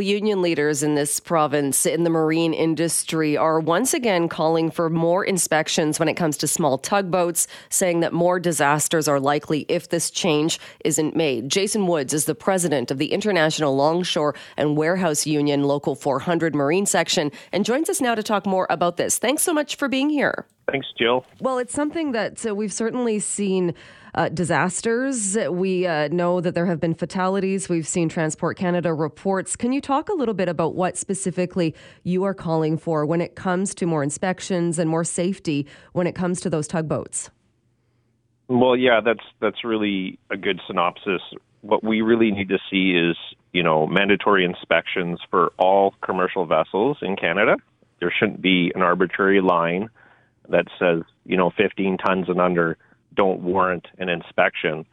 Union leaders in this province in the marine industry are once again calling for more inspections when it comes to small tugboats, saying that more disasters are likely if this change isn't made. Jason Woods is the president of the International Longshore and Warehouse Union Local 400 Marine Section and joins us now to talk more about this. Thanks so much for being here. Thanks, Jill. Well, it's something that uh, we've certainly seen uh, disasters. We uh, know that there have been fatalities. We've seen Transport Canada reports. Can you talk a little bit about what specifically you are calling for when it comes to more inspections and more safety when it comes to those tugboats? Well, yeah, that's that's really a good synopsis. What we really need to see is, you know, mandatory inspections for all commercial vessels in Canada. There shouldn't be an arbitrary line that says, you know, 15 tons and under don't warrant an inspection.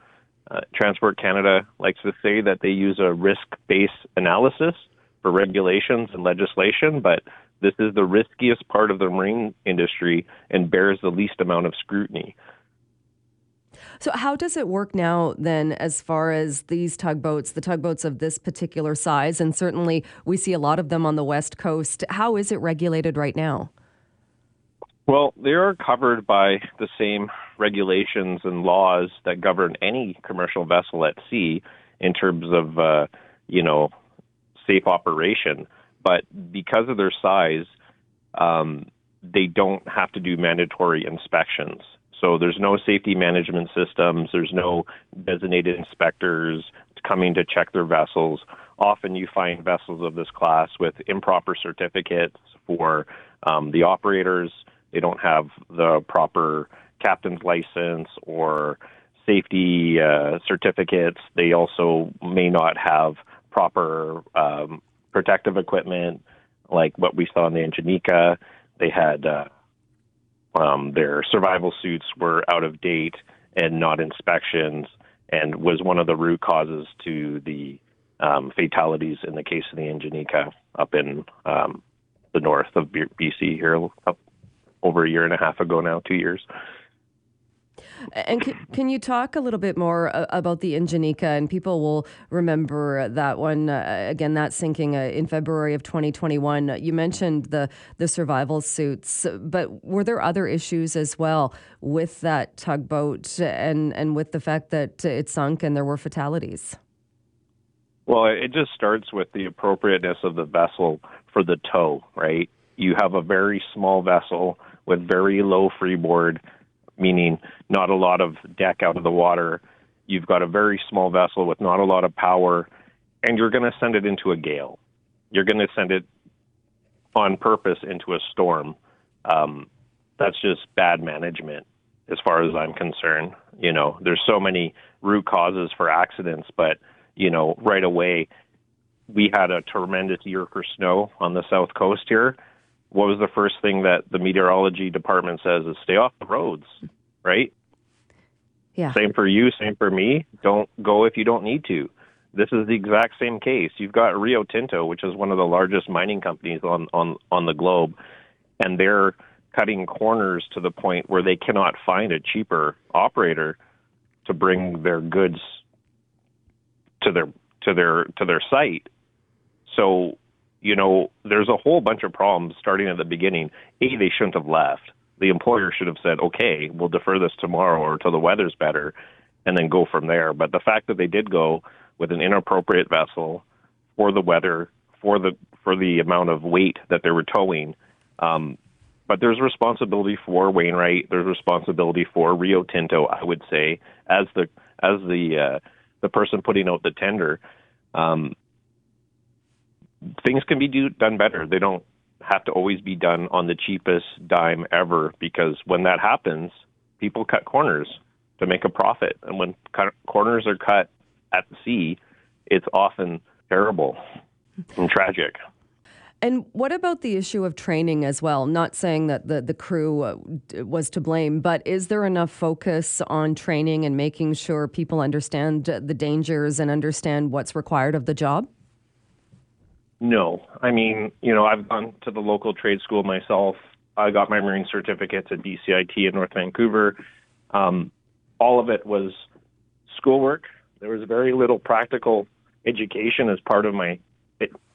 Uh, Transport Canada likes to say that they use a risk based analysis for regulations and legislation, but this is the riskiest part of the marine industry and bears the least amount of scrutiny. So, how does it work now then, as far as these tugboats, the tugboats of this particular size? And certainly we see a lot of them on the West Coast. How is it regulated right now? Well, they are covered by the same regulations and laws that govern any commercial vessel at sea in terms of, uh, you know, safe operation. But because of their size, um, they don't have to do mandatory inspections. So there's no safety management systems. There's no designated inspectors coming to check their vessels. Often you find vessels of this class with improper certificates for um, the operators they don't have the proper captain's license or safety uh, certificates. They also may not have proper um, protective equipment, like what we saw in the Ingenika. They had uh, um, their survival suits were out of date and not inspections, and was one of the root causes to the um, fatalities in the case of the Ingenika up in um, the north of BC here, up over a year and a half ago now, two years. And can, can, you talk a little bit more uh, about the Ingenika? And people will remember that one uh, again. That sinking uh, in February of 2021. You mentioned the the survival suits, but were there other issues as well with that tugboat and and with the fact that it sunk and there were fatalities? Well, it just starts with the appropriateness of the vessel for the tow. Right, you have a very small vessel with very low freeboard, meaning not a lot of deck out of the water. You've got a very small vessel with not a lot of power, and you're going to send it into a gale. You're going to send it on purpose into a storm. Um, that's just bad management, as far as I'm concerned. You know, there's so many root causes for accidents, but you know, right away, we had a tremendous year for snow on the south coast here what was the first thing that the meteorology department says is stay off the roads, right? Yeah. Same for you, same for me. Don't go if you don't need to. This is the exact same case. You've got Rio Tinto, which is one of the largest mining companies on on on the globe, and they're cutting corners to the point where they cannot find a cheaper operator to bring their goods to their to their to their site. So you know, there's a whole bunch of problems starting at the beginning. A, they shouldn't have left. The employer should have said, okay, we'll defer this tomorrow or till the weather's better, and then go from there. But the fact that they did go with an inappropriate vessel for the weather, for the for the amount of weight that they were towing, um, but there's responsibility for Wainwright. There's responsibility for Rio Tinto. I would say as the as the uh, the person putting out the tender. Um, things can be do, done better. They don't have to always be done on the cheapest dime ever because when that happens, people cut corners to make a profit. And when corners are cut at the sea, it's often terrible and tragic. And what about the issue of training as well? Not saying that the, the crew uh, was to blame, but is there enough focus on training and making sure people understand the dangers and understand what's required of the job? No, I mean, you know, I've gone to the local trade school myself. I got my marine certificates at BCIT in North Vancouver. Um, all of it was schoolwork. There was very little practical education as part of my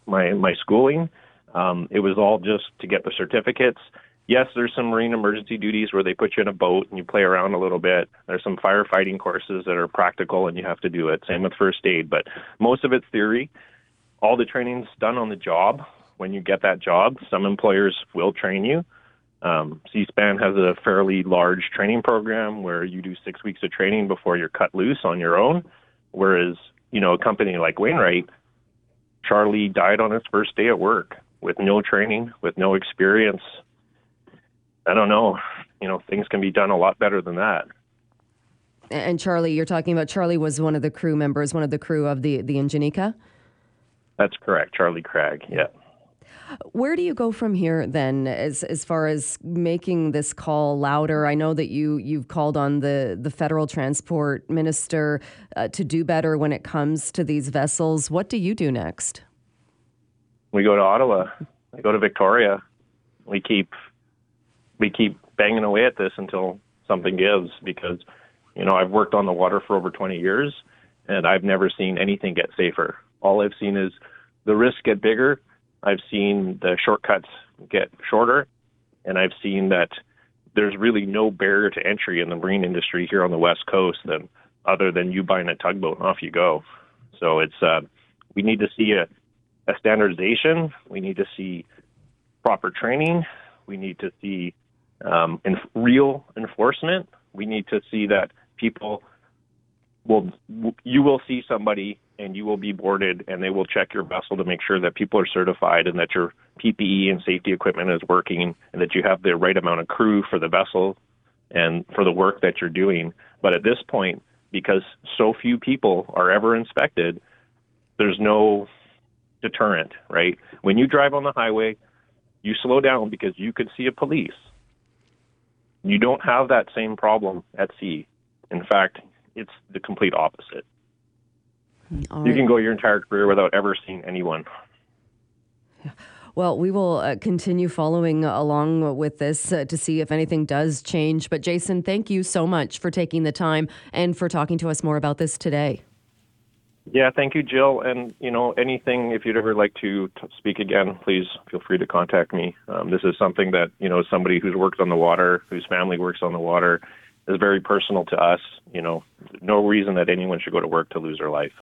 my my schooling. Um, it was all just to get the certificates. Yes, there's some marine emergency duties where they put you in a boat and you play around a little bit. There's some firefighting courses that are practical and you have to do it. Same with first aid, but most of it's theory. All the training's done on the job. When you get that job, some employers will train you. Um, Seaspan has a fairly large training program where you do six weeks of training before you're cut loose on your own. Whereas, you know, a company like Wainwright, Charlie died on his first day at work with no training, with no experience. I don't know. You know, things can be done a lot better than that. And Charlie, you're talking about Charlie was one of the crew members, one of the crew of the the Ingenika. That's correct, Charlie Cragg. Yeah. Where do you go from here then, as as far as making this call louder? I know that you you've called on the the federal transport minister uh, to do better when it comes to these vessels. What do you do next? We go to Ottawa. We go to Victoria. We keep we keep banging away at this until something gives because you know I've worked on the water for over 20 years and I've never seen anything get safer. All I've seen is the risks get bigger. I've seen the shortcuts get shorter and I've seen that there's really no barrier to entry in the marine industry here on the west coast than other than you buying a tugboat and off you go. So it's uh, we need to see a, a standardization. We need to see proper training. We need to see um, in real enforcement. We need to see that people will you will see somebody and you will be boarded and they will check your vessel to make sure that people are certified and that your PPE and safety equipment is working and that you have the right amount of crew for the vessel and for the work that you're doing. But at this point, because so few people are ever inspected, there's no deterrent, right? When you drive on the highway, you slow down because you could see a police you don't have that same problem at sea. In fact, it's the complete opposite. You can go your entire career without ever seeing anyone. Well, we will uh, continue following along with this uh, to see if anything does change. But, Jason, thank you so much for taking the time and for talking to us more about this today. Yeah, thank you, Jill. And you know, anything if you'd ever like to t- speak again, please feel free to contact me. Um, this is something that you know, somebody who's worked on the water, whose family works on the water, is very personal to us. You know, no reason that anyone should go to work to lose their life.